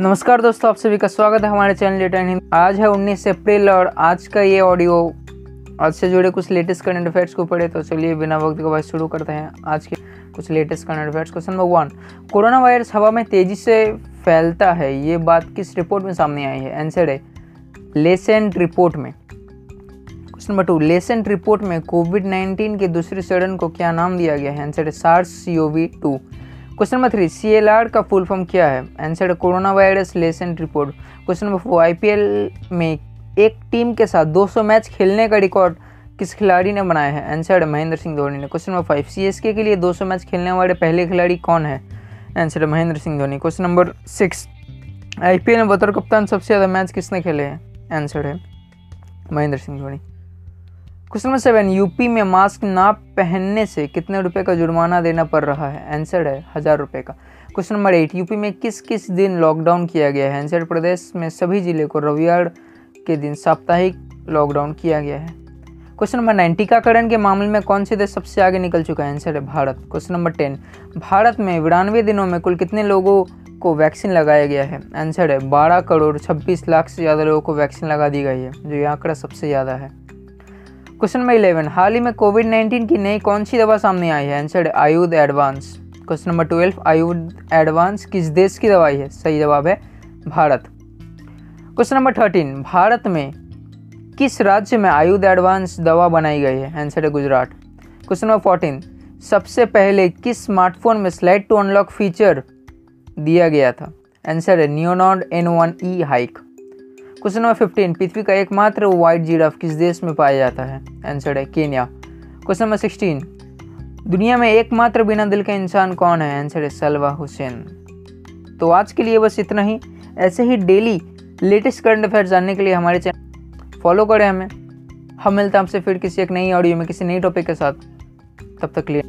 नमस्कार दोस्तों, आप सभी का स्वागत है हमारे चैनल लेटर हिंद आज है 19 अप्रैल और आज का ये ऑडियो आज से जुड़े कुछ लेटेस्ट करंट अफेयर्स को पढ़े तो चलिए बिना वक्त के बाद शुरू करते हैं। आज के कुछ latest current affairs question number one corona virus हवा में तेज़ी से फैलता है, ये बात किस रिपोर्ट में सामने आई है? आंसर है लेसेंट रिपोर्ट में। Question number two Lancet report में कोविड 19 के दूसरे चरण को क्या नाम दिया गया है? आंसर है SARS C O V two question number three C का फुल फॉर्म क्या है? Answer corona virus Lancet report question number four IPL में एक टीम के साथ 200 मैच खेलने का रिकॉर्ड किस खिलाड़ी ने बनाया है? आंसर महेंद्र सिंह धोनी ने. क्वेश्चन नंबर फाइव सी के लिए 200 मैच खेलने वाले पहले खिलाड़ी कौन है? Answer Mahendra Singh Dhoni. Question number six आई में बतौर कप्तान सबसे ज़्यादा मैच किसने खेले हैं? आंसर है Mahendra Singh Dhoni. Question number seven, UP में मास्क ना पहनने से कितने रुपए का जुर्माना देना पड़ रहा है? आंसर है हज़ार रुपये का। क्वेश्चन नंबर एट, यूपी में किस किस दिन लॉकडाउन किया गया है? आंसर प्रदेश में सभी ज़िले को रविवार के दिन साप्ताहिक लॉकडाउन किया गया है। क्वेश्चन नंबर नाइन, टीकाकरण के मामले में कौन से देश सबसे आगे निकल चुका है? आंसर है Bharat. Question number ten, Bharat में बिरानवे दिनों में कुल कितने लोगों को वैक्सीन लगाया गया है? आंसर है बारह करोड़ छब्बीस लाख से ज़्यादा लोगों को वैक्सीन लगा दी गई है, जो ये आंकड़ा सबसे ज़्यादा है। क्वेश्चन नंबर इलेवन हाल ही में कोविड नाइन्टीन की नई कौन सी दवा सामने आई है? Answer Ayudh advance question number twelve Ayudh advance किस देश की दवाई है? सही जवाब है Bharat. Question number thirteen Bharat में किस राज्य में आयुध एडवांस दवा बनाई गई है? आंसर है गुजरात। क्वेश्चन नंबर फोर्टीन सबसे पहले किस स्मार्टफ़ोन में स्लाइड टू अनलॉक फीचर दिया गया था? आंसर है नियोनॉड एन वन ई हाइक क्वेश्चन नंबर फिफ्टीन पृथ्वी का एकमात्र व्हाइट जीराफ किस देश में पाया जाता है? आंसर है केन्या। क्वेश्चन नंबर सिक्सटीन दुनिया में एकमात्र बिना दिल का इंसान कौन है? आंसर है सलवा हुसैन। तो आज के लिए बस इतना ही। ऐसे ही डेली लेटेस्ट करंट अफेयर जानने के लिए हमारे चैनल फॉलो करें हमें। हम मिलते हैं आपसे फिर किसी एक नई ऑडियो में किसी नई टॉपिक के साथ। तब तक लिए।